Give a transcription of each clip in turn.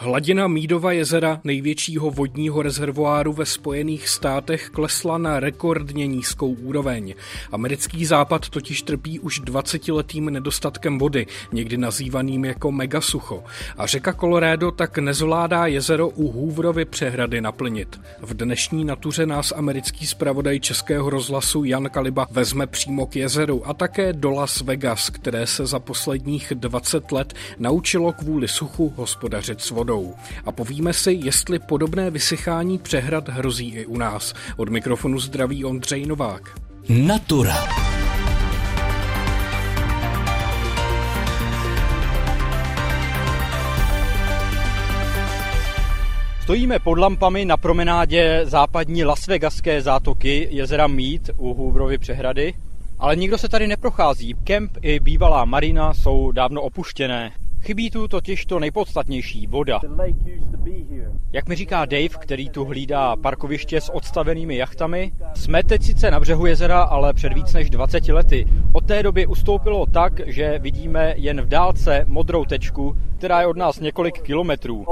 Hladina Mídova jezera, největšího vodního rezervoáru ve Spojených státech, klesla na rekordně nízkou úroveň. Americký západ totiž trpí už 20-letým nedostatkem vody, někdy nazývaným jako megasucho. A řeka Colorado tak nezvládá jezero u Hooverovy přehrady naplnit. V dnešní natuře nás americký zpravodaj Českého rozhlasu Jan Kaliba vezme přímo k jezeru a také do Las Vegas, které se za posledních 20 let naučilo kvůli suchu hospodařit s vodou vodou. A povíme si, jestli podobné vysychání přehrad hrozí i u nás. Od mikrofonu zdraví Ondřej Novák. Natura. Stojíme pod lampami na promenádě západní Las Vegaské zátoky jezera Mead u Hooverovy přehrady, ale nikdo se tady neprochází. Kemp i bývalá marina jsou dávno opuštěné. Chybí tu totiž to nejpodstatnější, voda. Jak mi říká Dave, který tu hlídá parkoviště s odstavenými jachtami, jsme teď sice na břehu jezera, ale před víc než 20 lety. Od té doby ustoupilo tak, že vidíme jen v dálce modrou tečku, která je od nás několik kilometrů.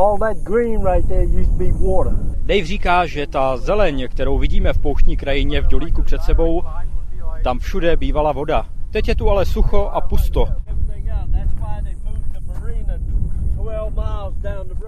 Dave říká, že ta zeleň, kterou vidíme v pouštní krajině v Dolíku před sebou, tam všude bývala voda. Teď je tu ale sucho a pusto.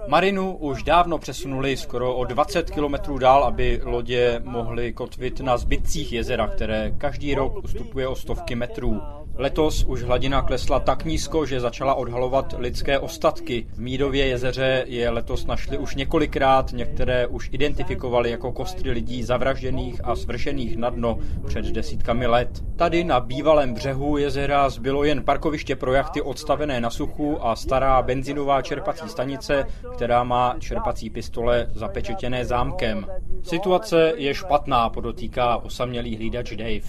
Marinu už dávno přesunuli skoro o 20 kilometrů dál, aby lodě mohly kotvit na zbytcích jezera, které každý rok ustupuje o stovky metrů. Letos už hladina klesla tak nízko, že začala odhalovat lidské ostatky. V Mídově jezeře je letos našli už několikrát, některé už identifikovali jako kostry lidí zavražděných a svršených na dno před desítkami let. Tady na bývalém břehu jezera zbylo jen parkoviště pro jachty odstavené na suchu a stará benzinová čerpací stanice, která má čerpací pistole zapečetěné zámkem. Situace je špatná, podotýká osamělý hlídač Dave.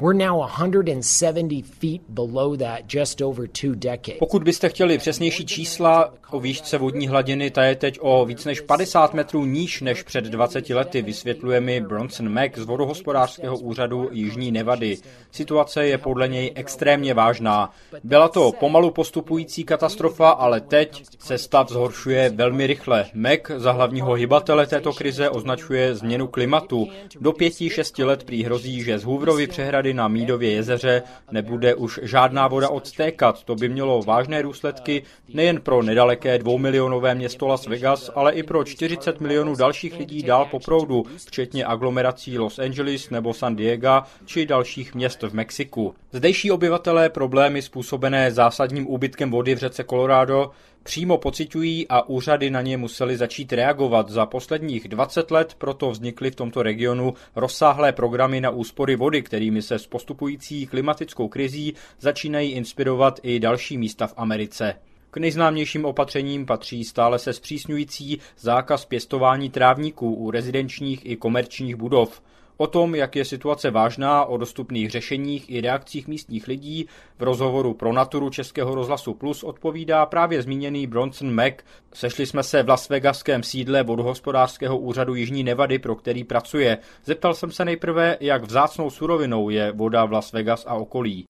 We're now 170 feet below that just over two decades. Pokud byste chtěli přesnější čísla o výšce vodní hladiny, ta je teď o víc než 50 metrů níž než před 20 lety, vysvětluje mi Bronson Mack z vodohospodářského úřadu Jižní Nevady. Situace je podle něj extrémně vážná. Byla to pomalu postupující katastrofa, ale teď se stav zhoršuje velmi rychle. Mack za hlavního hybatele této krize označuje změnu klimatu. Do pěti, šesti let prý hrozí, že z Hooverovy přehrady na Mídově jezeře nebude už žádná voda odtékat. To by mělo vážné důsledky nejen pro nedaleké dvoumilionové město Las Vegas, ale i pro 40 milionů dalších lidí dál po proudu, včetně aglomerací Los Angeles nebo San Diego či dalších měst v Mexiku. Zdejší obyvatelé problémy způsobené zásadním úbytkem vody v řece Colorado přímo pociťují a úřady na ně museli začít reagovat. Za posledních 20 let proto vznikly v tomto regionu rozsáhlé programy na úspory vody, kterými se s postupující klimatickou krizí začínají inspirovat i další místa v Americe. K nejznámějším opatřením patří stále se zpřísňující zákaz pěstování trávníků u rezidenčních i komerčních budov. O tom, jak je situace vážná, o dostupných řešeních i reakcích místních lidí v rozhovoru pro Naturu Českého rozhlasu Plus odpovídá právě zmíněný Bronson Mack. Sešli jsme se v Las Vegaském sídle vodohospodářského úřadu Jižní Nevady, pro který pracuje. Zeptal jsem se nejprve, jak vzácnou surovinou je voda v Las Vegas a okolí.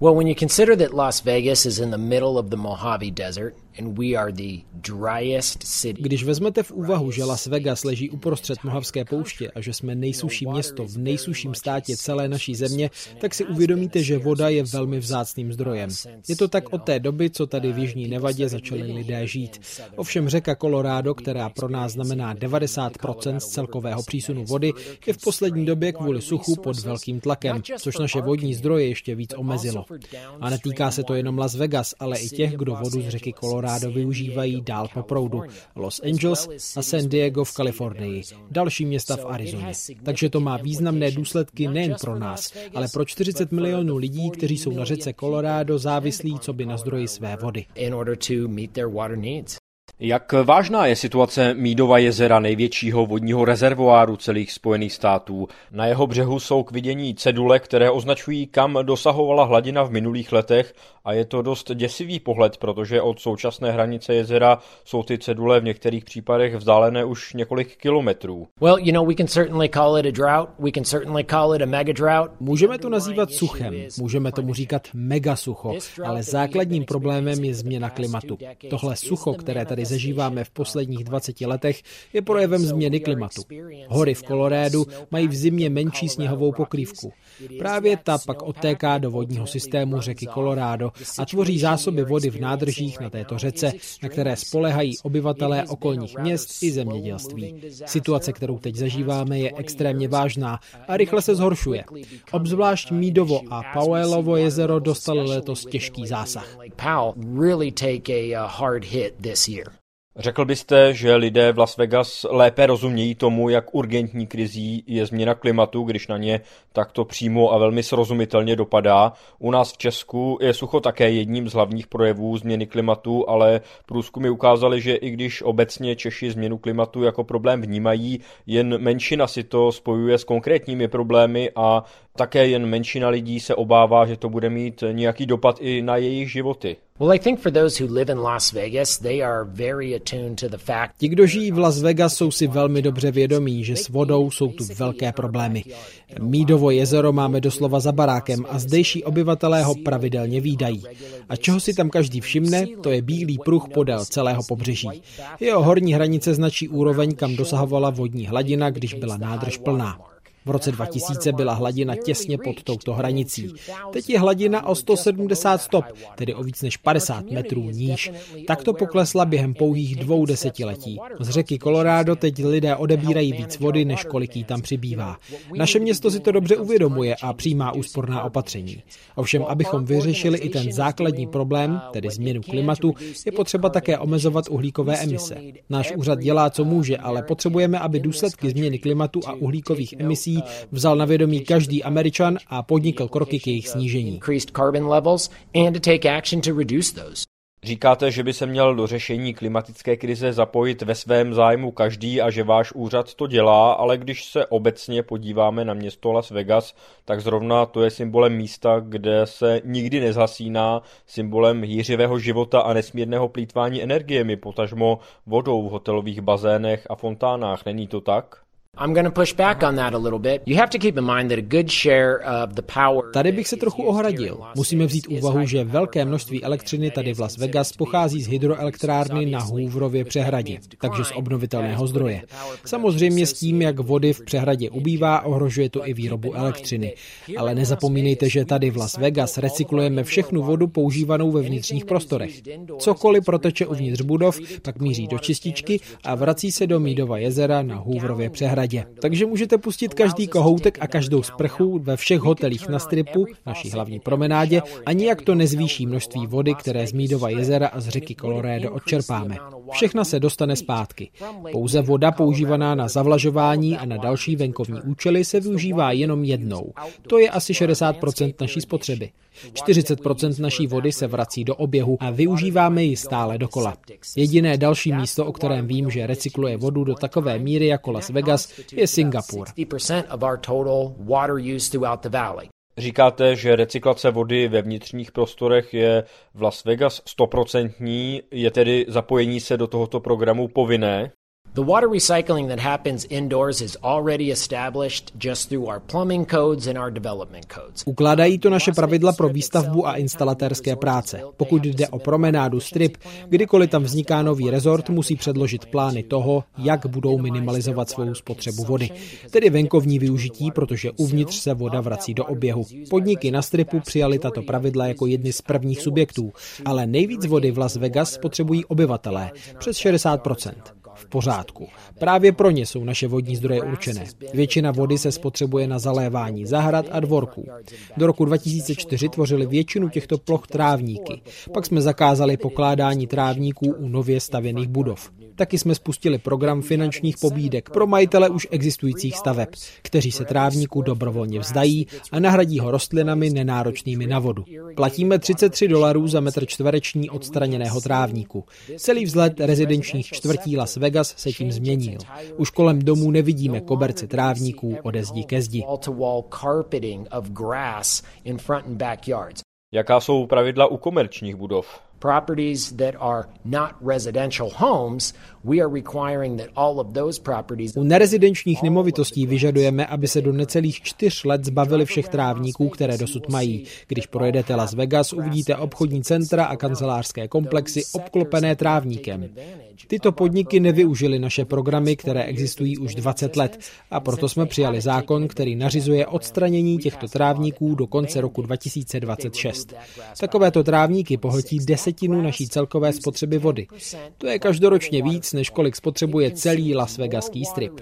Well, when you consider that Las Vegas is in the middle of the Mojave Desert, když vezmete v úvahu, že Las Vegas leží uprostřed Mohavské pouště a že jsme nejsuší město v nejsuším státě celé naší země, tak si uvědomíte, že voda je velmi vzácným zdrojem. Je to tak od té doby, co tady v Jižní Nevadě začali lidé žít. Ovšem řeka Colorado, která pro nás znamená 90% z celkového přísunu vody, je v poslední době kvůli suchu pod velkým tlakem, což naše vodní zdroje ještě víc omezilo. A netýká se to jenom Las Vegas, ale i těch, kdo vodu z řeky Colorado Colorado využívají dál po proudu. Los Angeles a San Diego v Kalifornii, další města v Arizoně. Takže to má významné důsledky nejen pro nás, ale pro 40 milionů lidí, kteří jsou na řece Colorado závislí co by na zdroji své vody. Jak vážná je situace Mídova jezera, největšího vodního rezervoáru celých Spojených států? Na jeho břehu jsou k vidění cedule, které označují, kam dosahovala hladina v minulých letech a je to dost děsivý pohled, protože od současné hranice jezera jsou ty cedule v některých případech vzdálené už několik kilometrů. Well, you know, we can certainly call it a drought. We can certainly call it a mega drought. Můžeme to nazývat suchem, můžeme tomu říkat mega sucho, ale základním problémem je změna klimatu. Tohle sucho, které tady zažíváme v posledních 20 letech, je projevem změny klimatu. Hory v Kolorédu mají v zimě menší sněhovou pokrývku. Právě ta pak odtéká do vodního systému řeky Colorado a tvoří zásoby vody v nádržích na této řece, na které spolehají obyvatelé okolních měst i zemědělství. Situace, kterou teď zažíváme, je extrémně vážná a rychle se zhoršuje. Obzvlášť Mídovo a Powellovo jezero dostali letos těžký zásah. Řekl byste, že lidé v Las Vegas lépe rozumějí tomu, jak urgentní krizí je změna klimatu, když na ně takto přímo a velmi srozumitelně dopadá. U nás v Česku je sucho také jedním z hlavních projevů změny klimatu, ale průzkumy ukázaly, že i když obecně Češi změnu klimatu jako problém vnímají, jen menšina si to spojuje s konkrétními problémy a také jen menšina lidí se obává, že to bude mít nějaký dopad i na jejich životy. Ti, kdo žijí v Las Vegas, jsou si velmi dobře vědomí, že s vodou jsou tu velké problémy. Mídovo jezero máme doslova za barákem a zdejší obyvatelé ho pravidelně výdají. A čeho si tam každý všimne, to je bílý pruh podél celého pobřeží. Jeho horní hranice značí úroveň, kam dosahovala vodní hladina, když byla nádrž plná. V roce 2000 byla hladina těsně pod touto hranicí. Teď je hladina o 170 stop, tedy o víc než 50 metrů níž. Takto poklesla během pouhých dvou desetiletí. Z řeky Colorado teď lidé odebírají víc vody, než kolik jí tam přibývá. Naše město si to dobře uvědomuje a přijímá úsporná opatření. Ovšem, abychom vyřešili i ten základní problém, tedy změnu klimatu, je potřeba také omezovat uhlíkové emise. Náš úřad dělá, co může, ale potřebujeme, aby důsledky změny klimatu a uhlíkových emisí emisí vzal na vědomí každý Američan a podnikl kroky k jejich snížení. Říkáte, že by se měl do řešení klimatické krize zapojit ve svém zájmu každý a že váš úřad to dělá, ale když se obecně podíváme na město Las Vegas, tak zrovna to je symbolem místa, kde se nikdy nezhasíná, symbolem hýřivého života a nesmírného plítvání energiemi, potažmo vodou v hotelových bazénech a fontánách. Není to tak? Tady bych se trochu ohradil. Musíme vzít úvahu, že velké množství elektřiny tady v Las Vegas pochází z hydroelektrárny na Hooverově přehradě, takže z obnovitelného zdroje. Samozřejmě s tím, jak vody v přehradě ubývá, ohrožuje to i výrobu elektřiny. Ale nezapomínejte, že tady v Las Vegas recyklujeme všechnu vodu používanou ve vnitřních prostorech. Cokoliv proteče uvnitř budov, pak míří do čističky a vrací se do Mídova jezera na Hooverově přehradě zahradě. Takže můžete pustit každý kohoutek a každou sprchu ve všech hotelích na stripu, naší hlavní promenádě, a nijak to nezvýší množství vody, které z Mídova jezera a z řeky Colorado odčerpáme. Všechna se dostane zpátky. Pouze voda používaná na zavlažování a na další venkovní účely se využívá jenom jednou. To je asi 60% naší spotřeby. 40% naší vody se vrací do oběhu a využíváme ji stále dokola. Jediné další místo, o kterém vím, že recykluje vodu do takové míry jako Las Vegas, je Singapur. Říkáte, že recyklace vody ve vnitřních prostorech je v Las Vegas stoprocentní, je tedy zapojení se do tohoto programu povinné? The water recycling that happens indoors is already established just through our plumbing codes and our development codes. Ukládají to naše pravidla pro výstavbu a instalatérské práce. Pokud jde o promenádu Strip, kdykoliv tam vzniká nový rezort, musí předložit plány toho, jak budou minimalizovat svou spotřebu vody. Tedy venkovní využití, protože uvnitř se voda vrací do oběhu. Podniky na Stripu přijali tato pravidla jako jedny z prvních subjektů, ale nejvíc vody v Las Vegas potřebují obyvatelé, přes 60 v pořádku. Právě pro ně jsou naše vodní zdroje určené. Většina vody se spotřebuje na zalévání zahrad a dvorků. Do roku 2004 tvořili většinu těchto ploch trávníky. Pak jsme zakázali pokládání trávníků u nově stavěných budov. Taky jsme spustili program finančních pobídek pro majitele už existujících staveb, kteří se trávníku dobrovolně vzdají a nahradí ho rostlinami nenáročnými na vodu. Platíme 33 dolarů za metr čtvereční odstraněného trávníku. Celý vzhled rezidenčních čtvrtí Las Vegas se tím změnil. Už kolem domů nevidíme koberce trávníků ode zdi ke zdi. Jaká jsou pravidla u komerčních budov? Properties that are not residential homes, we are requiring that all of those properties U nerezidenčních nemovitostí vyžadujeme, aby se do necelých čtyř let zbavili všech trávníků, které dosud mají. Když projedete Las Vegas, uvidíte obchodní centra a kancelářské komplexy obklopené trávníkem. Tyto podniky nevyužily naše programy, které existují už 20 let a proto jsme přijali zákon, který nařizuje odstranění těchto trávníků do konce roku 2026. Takovéto trávníky pohltí desetinu naší celkové spotřeby vody. To je každoročně víc, než kolik spotřebuje celý Las Vegaský strip.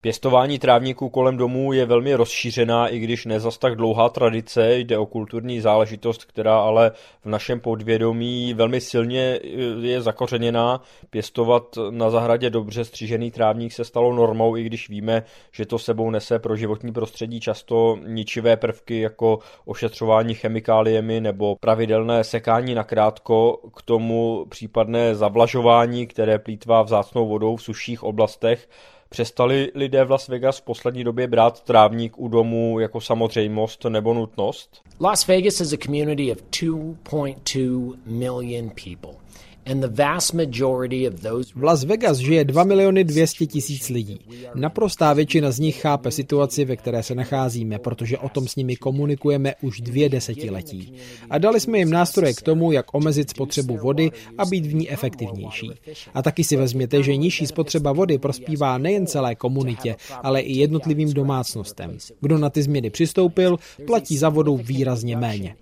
Pěstování trávníků kolem domů je velmi rozšířená, i když ne zas tak dlouhá tradice, jde o kulturní záležitost, která ale v našem podvědomí velmi silně eh, je zakořeněná. Pěstovat na zahradě dobře střížený trávník se stalo normou, i když víme, že to sebou nese pro životní prostředí často ničivé prvky jako ošetřování chemikáliemi nebo pravidelné sekání na krátko, k tomu případné zavlažování, které plítvá vzácnou vodou v suších oblastech, Přestali lidé v Las Vegas v poslední době brát trávník u domu jako samozřejmost nebo nutnost? Las Vegas is a community of 2.2 million people. V Las Vegas žije 2 miliony 200 tisíc lidí. Naprostá většina z nich chápe situaci, ve které se nacházíme, protože o tom s nimi komunikujeme už dvě desetiletí. A dali jsme jim nástroje k tomu, jak omezit spotřebu vody a být v ní efektivnější. A taky si vezměte, že nižší spotřeba vody prospívá nejen celé komunitě, ale i jednotlivým domácnostem. Kdo na ty změny přistoupil, platí za vodu výrazně méně.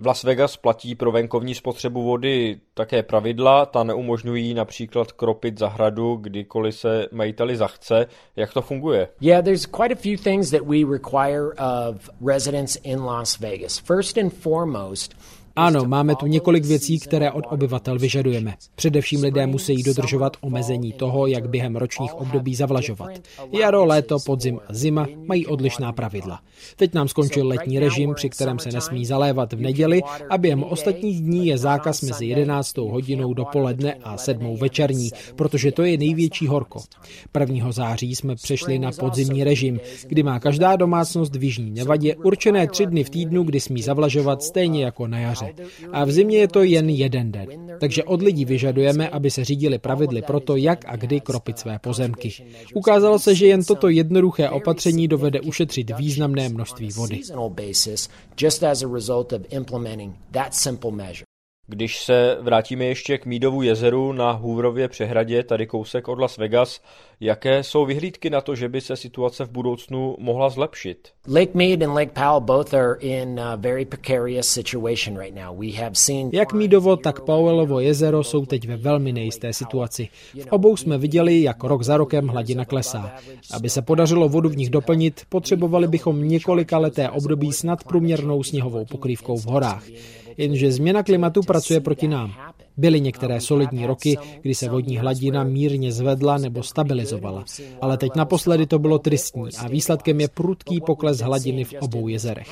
V Las Vegas platí pro venkovní spotřebu vody také pravidla, ta neumožňují například kropit zahradu, kdykoliv se majiteli zachce. Jak to funguje? Yeah, there's quite a few things that we require of residents in Las Vegas. First and foremost, ano, máme tu několik věcí, které od obyvatel vyžadujeme. Především lidé musí dodržovat omezení toho, jak během ročních období zavlažovat. Jaro, léto, podzim a zima mají odlišná pravidla. Teď nám skončil letní režim, při kterém se nesmí zalévat v neděli a během ostatních dní je zákaz mezi 11. hodinou dopoledne a 7. večerní, protože to je největší horko. 1. září jsme přešli na podzimní režim, kdy má každá domácnost v Jižní Nevadě určené tři dny v týdnu, kdy smí zavlažovat stejně jako na jaře. A v zimě je to jen jeden den. Takže od lidí vyžadujeme, aby se řídili pravidly pro to, jak a kdy kropit své pozemky. Ukázalo se, že jen toto jednoduché opatření dovede ušetřit významné množství vody. Když se vrátíme ještě k Mídovu jezeru na Hooverově přehradě, tady kousek od Las Vegas, jaké jsou vyhlídky na to, že by se situace v budoucnu mohla zlepšit? Lake Mead and Lake Powell both are in a very precarious situation right now. We have seen Jak Mídovo, tak Powellovo jezero jsou teď ve velmi nejisté situaci. V obou jsme viděli, jak rok za rokem hladina klesá. Aby se podařilo vodu v nich doplnit, potřebovali bychom několika leté období s nadprůměrnou sněhovou pokrývkou v horách jenže změna klimatu pracuje proti nám. Byly některé solidní roky, kdy se vodní hladina mírně zvedla nebo stabilizovala, ale teď naposledy to bylo tristní a výsledkem je prudký pokles hladiny v obou jezerech.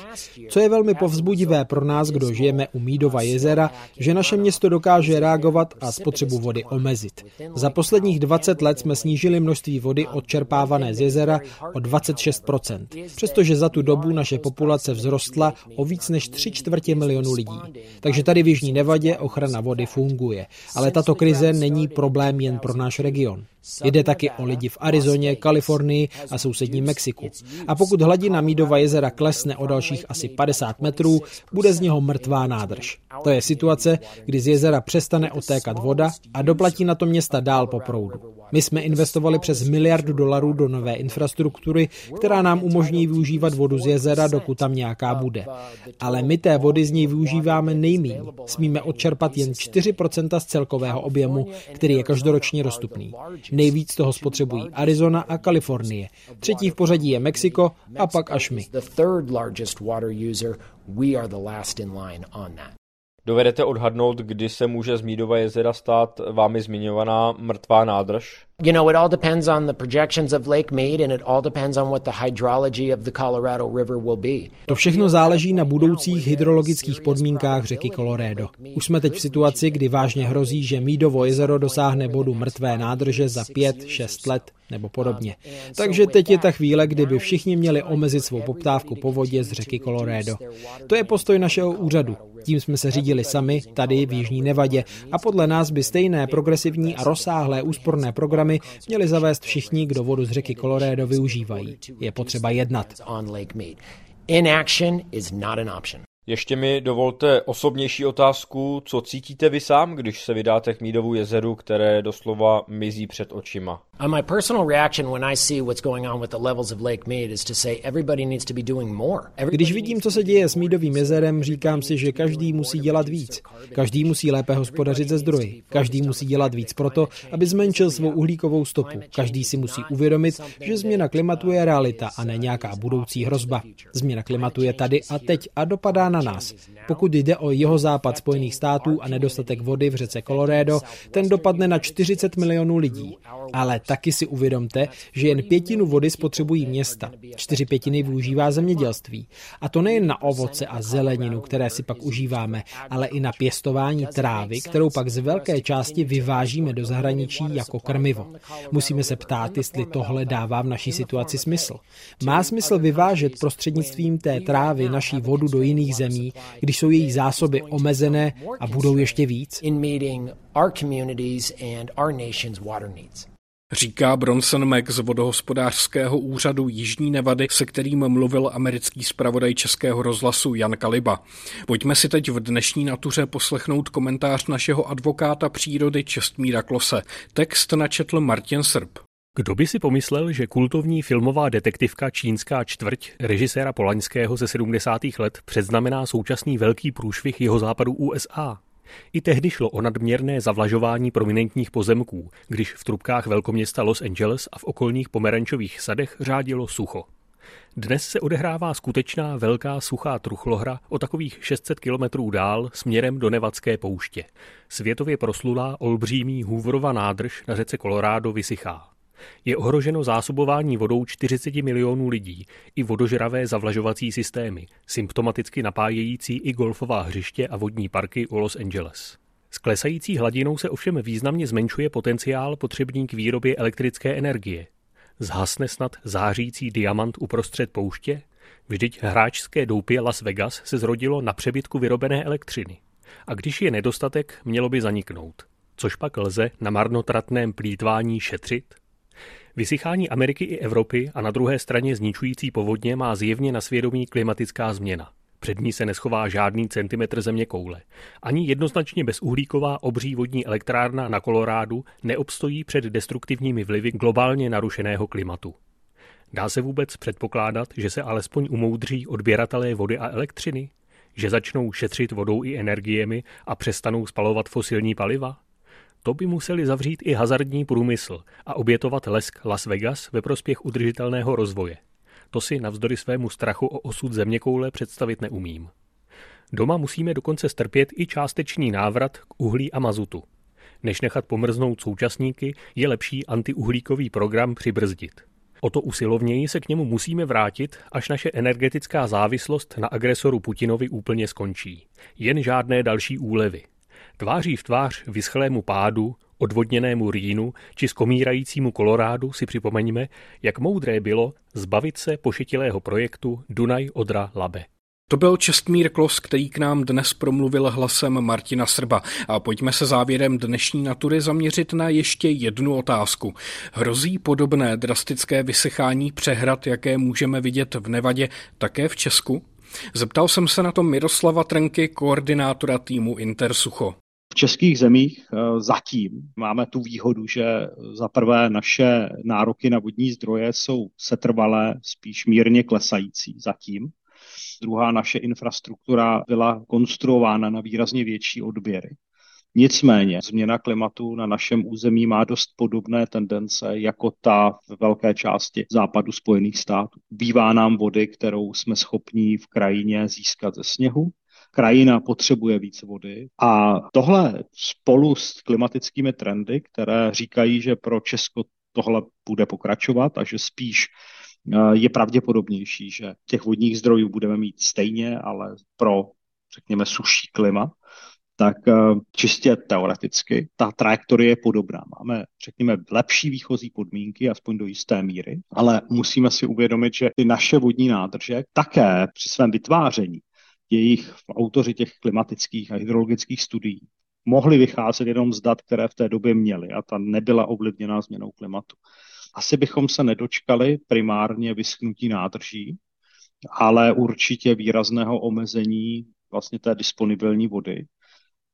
Co je velmi povzbudivé pro nás, kdo žijeme u Mídova jezera, že naše město dokáže reagovat a spotřebu vody omezit. Za posledních 20 let jsme snížili množství vody odčerpávané z jezera o 26%, přestože za tu dobu naše populace vzrostla o víc než 3 čtvrtě milionu lidí. Takže tady v Jižní Nevadě ochrana vody funguje. Ale tato krize není problém jen pro náš region. Jde taky o lidi v Arizoně, Kalifornii a sousedním Mexiku. A pokud hladina Mídova jezera klesne o dalších asi 50 metrů, bude z něho mrtvá nádrž. To je situace, kdy z jezera přestane otékat voda a doplatí na to města dál po proudu. My jsme investovali přes miliardu dolarů do nové infrastruktury, která nám umožní využívat vodu z jezera, dokud tam nějaká bude. Ale my té vody z něj využíváme nejméně. Smíme odčerpat jen 4% z celkového objemu, který je každoročně dostupný. Nejvíc toho spotřebují Arizona a Kalifornie. Třetí v pořadí je Mexiko a pak až my. Dovedete odhadnout, kdy se může z Mídova jezera stát vámi zmiňovaná mrtvá nádrž? You know, it all depends on the projections of Lake Mead and it all depends on what the hydrology of the Colorado River will be. To všechno záleží na budoucích hydrologických podmínkách řeky Colorado. Už jsme teď v situaci, kdy vážně hrozí, že Mídovo jezero dosáhne bodu mrtvé nádrže za 5-6 let nebo podobně. Takže teď je ta chvíle, kdyby všichni měli omezit svou poptávku po vodě z řeky Colorado. To je postoj našeho úřadu. Tím jsme se řídili sami tady v Jižní Nevadě a podle nás by stejné progresivní a rozsáhlé úsporné programy měli zavést všichni, kdo vodu z řeky Colorado využívají. Je potřeba jednat. Inaction is not an option. Ještě mi dovolte osobnější otázku, co cítíte vy sám, když se vydáte k Mídovu jezeru, které doslova mizí před očima? Uh, my personal reaction when I see what's going on with the levels of Lake Mead is to say everybody needs to be doing more. Když vidím, co se děje s Mídovým jezerem, říkám si, že každý musí dělat víc. Každý musí lépe hospodařit ze zdroji. Každý musí dělat víc proto, aby zmenšil svou uhlíkovou stopu. Každý si musí uvědomit, že změna klimatu je realita a ne nějaká budoucí hrozba. Změna klimatu je tady a teď a dopadá na nás. Pokud jde o jeho západ Spojených států a nedostatek vody v řece Colorado, ten dopadne na 40 milionů lidí. Ale taky si uvědomte, že jen pětinu vody spotřebují města. Čtyři pětiny využívá zemědělství. A to nejen na ovoce a zeleninu, které si pak užíváme, ale i na pěstování trávy, kterou pak z velké části vyvážíme do zahraničí jako krmivo. Musíme se ptát, jestli tohle dává v naší situaci smysl. Má smysl vyvážet prostřednictvím té trávy naší vodu do jiných zemí, když jsou její zásoby omezené a budou ještě víc? Říká Bronson Mack z vodohospodářského úřadu Jižní Nevady, se kterým mluvil americký zpravodaj Českého rozhlasu Jan Kaliba. Pojďme si teď v dnešní natuře poslechnout komentář našeho advokáta přírody Čestmíra Klose. Text načetl Martin Srb. Kdo by si pomyslel, že kultovní filmová detektivka Čínská čtvrť režiséra Polaňského ze 70. let předznamená současný velký průšvih jeho západu USA? I tehdy šlo o nadměrné zavlažování prominentních pozemků, když v trubkách velkoměsta Los Angeles a v okolních pomerančových sadech řádilo sucho. Dnes se odehrává skutečná velká suchá truchlohra o takových 600 kilometrů dál směrem do Nevadské pouště. Světově proslulá olbřímý Hooverova nádrž na řece Colorado vysychá. Je ohroženo zásobování vodou 40 milionů lidí i vodožravé zavlažovací systémy, symptomaticky napájející i golfová hřiště a vodní parky u Los Angeles. S klesající hladinou se ovšem významně zmenšuje potenciál potřebný k výrobě elektrické energie. Zhasne snad zářící diamant uprostřed pouště? Vždyť hráčské doupě Las Vegas se zrodilo na přebytku vyrobené elektřiny. A když je nedostatek, mělo by zaniknout. Což pak lze na marnotratném plítvání šetřit? Vysychání Ameriky i Evropy a na druhé straně zničující povodně má zjevně na svědomí klimatická změna. Před ní se neschová žádný centimetr země koule. Ani jednoznačně bezuhlíková obří vodní elektrárna na Kolorádu neobstojí před destruktivními vlivy globálně narušeného klimatu. Dá se vůbec předpokládat, že se alespoň umoudří odběratelé vody a elektřiny? Že začnou šetřit vodou i energiemi a přestanou spalovat fosilní paliva? To by museli zavřít i hazardní průmysl a obětovat lesk Las Vegas ve prospěch udržitelného rozvoje. To si navzdory svému strachu o osud zeměkoule představit neumím. Doma musíme dokonce strpět i částečný návrat k uhlí a mazutu. Než nechat pomrznout současníky, je lepší antiuhlíkový program přibrzdit. O to usilovněji se k němu musíme vrátit, až naše energetická závislost na agresoru Putinovi úplně skončí. Jen žádné další úlevy. Tváří v tvář vyschlému pádu, odvodněnému Rýnu či skomírajícímu Kolorádu si připomeňme, jak moudré bylo zbavit se pošetilého projektu Dunaj Odra Labe. To byl Čestmír Klos, který k nám dnes promluvil hlasem Martina Srba. A pojďme se závěrem dnešní natury zaměřit na ještě jednu otázku. Hrozí podobné drastické vysychání přehrad, jaké můžeme vidět v Nevadě, také v Česku? Zeptal jsem se na to Miroslava Trnky, koordinátora týmu Intersucho českých zemích eh, zatím máme tu výhodu, že za prvé naše nároky na vodní zdroje jsou setrvalé, spíš mírně klesající zatím. Druhá naše infrastruktura byla konstruována na výrazně větší odběry. Nicméně změna klimatu na našem území má dost podobné tendence jako ta v velké části západu Spojených států. Bývá nám vody, kterou jsme schopni v krajině získat ze sněhu, krajina potřebuje více vody a tohle spolu s klimatickými trendy, které říkají, že pro Česko tohle bude pokračovat a že spíš eh, je pravděpodobnější, že těch vodních zdrojů budeme mít stejně, ale pro, řekněme, suší klima, tak eh, čistě teoreticky ta trajektorie je podobná. Máme, řekněme, lepší výchozí podmínky, aspoň do jisté míry, ale musíme si uvědomit, že ty naše vodní nádrže také při svém vytváření jejich autoři těch klimatických a hydrologických studií mohli vycházet jenom z dat, které v té době měli a ta nebyla ovlivněná změnou klimatu. Asi bychom se nedočkali primárně vyschnutí nádrží, ale určitě výrazného omezení vlastně té disponibilní vody.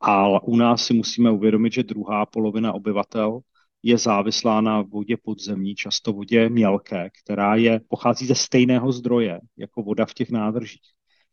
A u nás si musíme uvědomit, že druhá polovina obyvatel je závislá na vodě podzemní, často vodě mělké, která je, pochází ze stejného zdroje jako voda v těch nádržích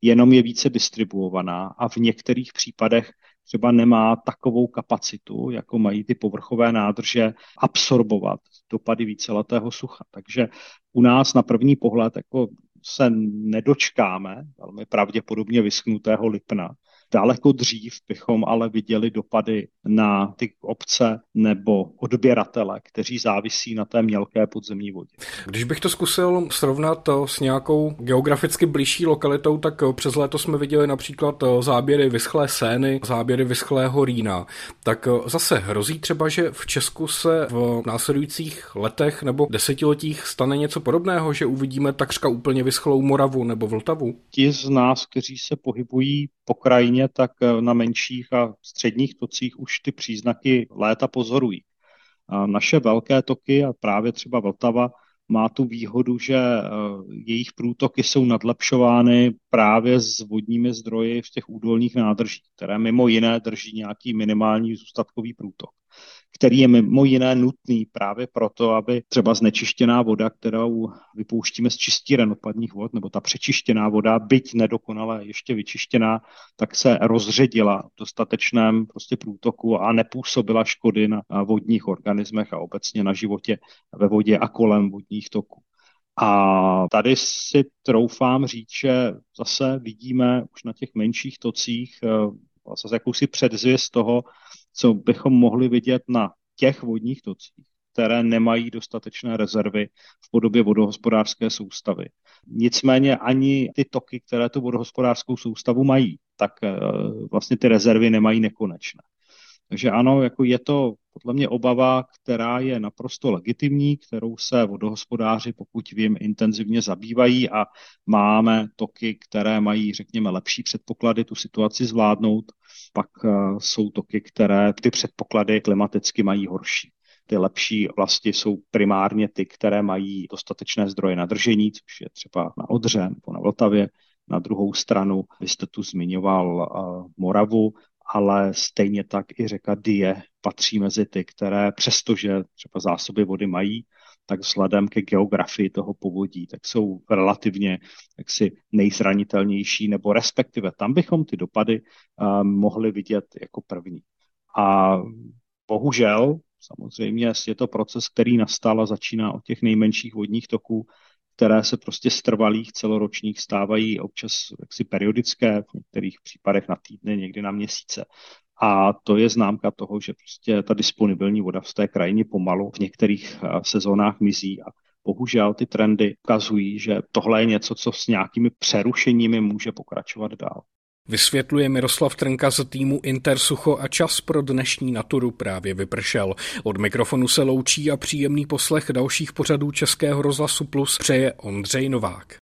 jenom je více distribuovaná a v některých případech třeba nemá takovou kapacitu, jako mají ty povrchové nádrže, absorbovat dopady víceletého sucha. Takže u nás na první pohled jako se nedočkáme velmi pravděpodobně vyschnutého lipna, Daleko dřív bychom ale viděli dopady na ty obce nebo odběratele, kteří závisí na té mělké podzemní vodě. Když bych to zkusil srovnat eh, s nějakou geograficky blížší lokalitou, tak eh, přes léto jsme viděli například eh, záběry vyschlé Sény, záběry vyschlého Rýna. Tak zase hrozí třeba, že v Česku se v následujících letech nebo desetiletích stane něco podobného, že uvidíme takřka úplně vyschlou Moravu nebo Vltavu? Ti z nás, kteří se pohybují po krajině, tak eh, na menších a středních tocích už ty příznaky léta pozorují. A naše velké toky a právě třeba Vltava má tu výhodu, že eh, jejich průtoky jsou nadlepšovány právě s vodními zdroji v těch údolních nádržích, které mimo jiné drží nějaký minimální zůstatkový průtok který je mimo jiné nutný právě proto, aby třeba znečištěná voda, kterou vypouštíme z čistíren odpadních vod, nebo ta přečištěná voda, byť nedokonale ještě vyčištěná, tak se rozředila v dostatečném prostě průtoku a nepůsobila škody na vodních organismech a obecně na životě ve vodě a kolem vodních toků. A tady si troufám říct, že zase vidíme už na těch menších tocích eh, zase jakousi předzvěst toho, co bychom mohli vidět na těch vodních tocích, které nemají dostatečné rezervy v podobě vodohospodářské soustavy. Nicméně ani ty toky, které tu vodohospodářskou soustavu mají, tak eh, vlastně ty rezervy nemají nekonečné. Takže ano, jako je to podle mě obava, která je naprosto legitimní, kterou se vodohospodáři, pokud vím, intenzivně zabývají a máme toky, které mají, řekněme, lepší předpoklady tu situaci zvládnout. Pak eh, jsou toky, které ty předpoklady klimaticky mají horší. Ty lepší oblasti jsou primárně ty, které mají dostatečné zdroje nadržení, což je třeba na Odře nebo na Vltavě. Na druhou stranu, vy jste tu zmiňoval uh, Moravu, ale stejně tak i řeka Die patří mezi ty, které přestože třeba zásoby vody mají, tak vzhledem ke geografii toho povodí, tak jsou relativně jaksi nejzranitelnější, nebo respektive tam bychom ty dopady uh, mohli vidět jako první. A bohužel, samozřejmě je to proces, který nastal a začíná od těch nejmenších vodních toků, které se prostě z trvalých celoročních stávají občas jaksi periodické, v některých případech na týdny, někdy na měsíce. A to je známka toho, že prostě ta disponibilní voda v té krajině pomalu v některých eh, sezónách mizí a bohužel ty trendy ukazují, že tohle je něco, co s nějakými přerušeními může pokračovat dál. Vysvětluje Miroslav Trnka z týmu Intersucho a čas pro dnešní Naturu právě vypršel. Od mikrofonu se loučí a příjemný poslech dalších pořadů Českého rozhlasu Plus přeje Ondřej Novák.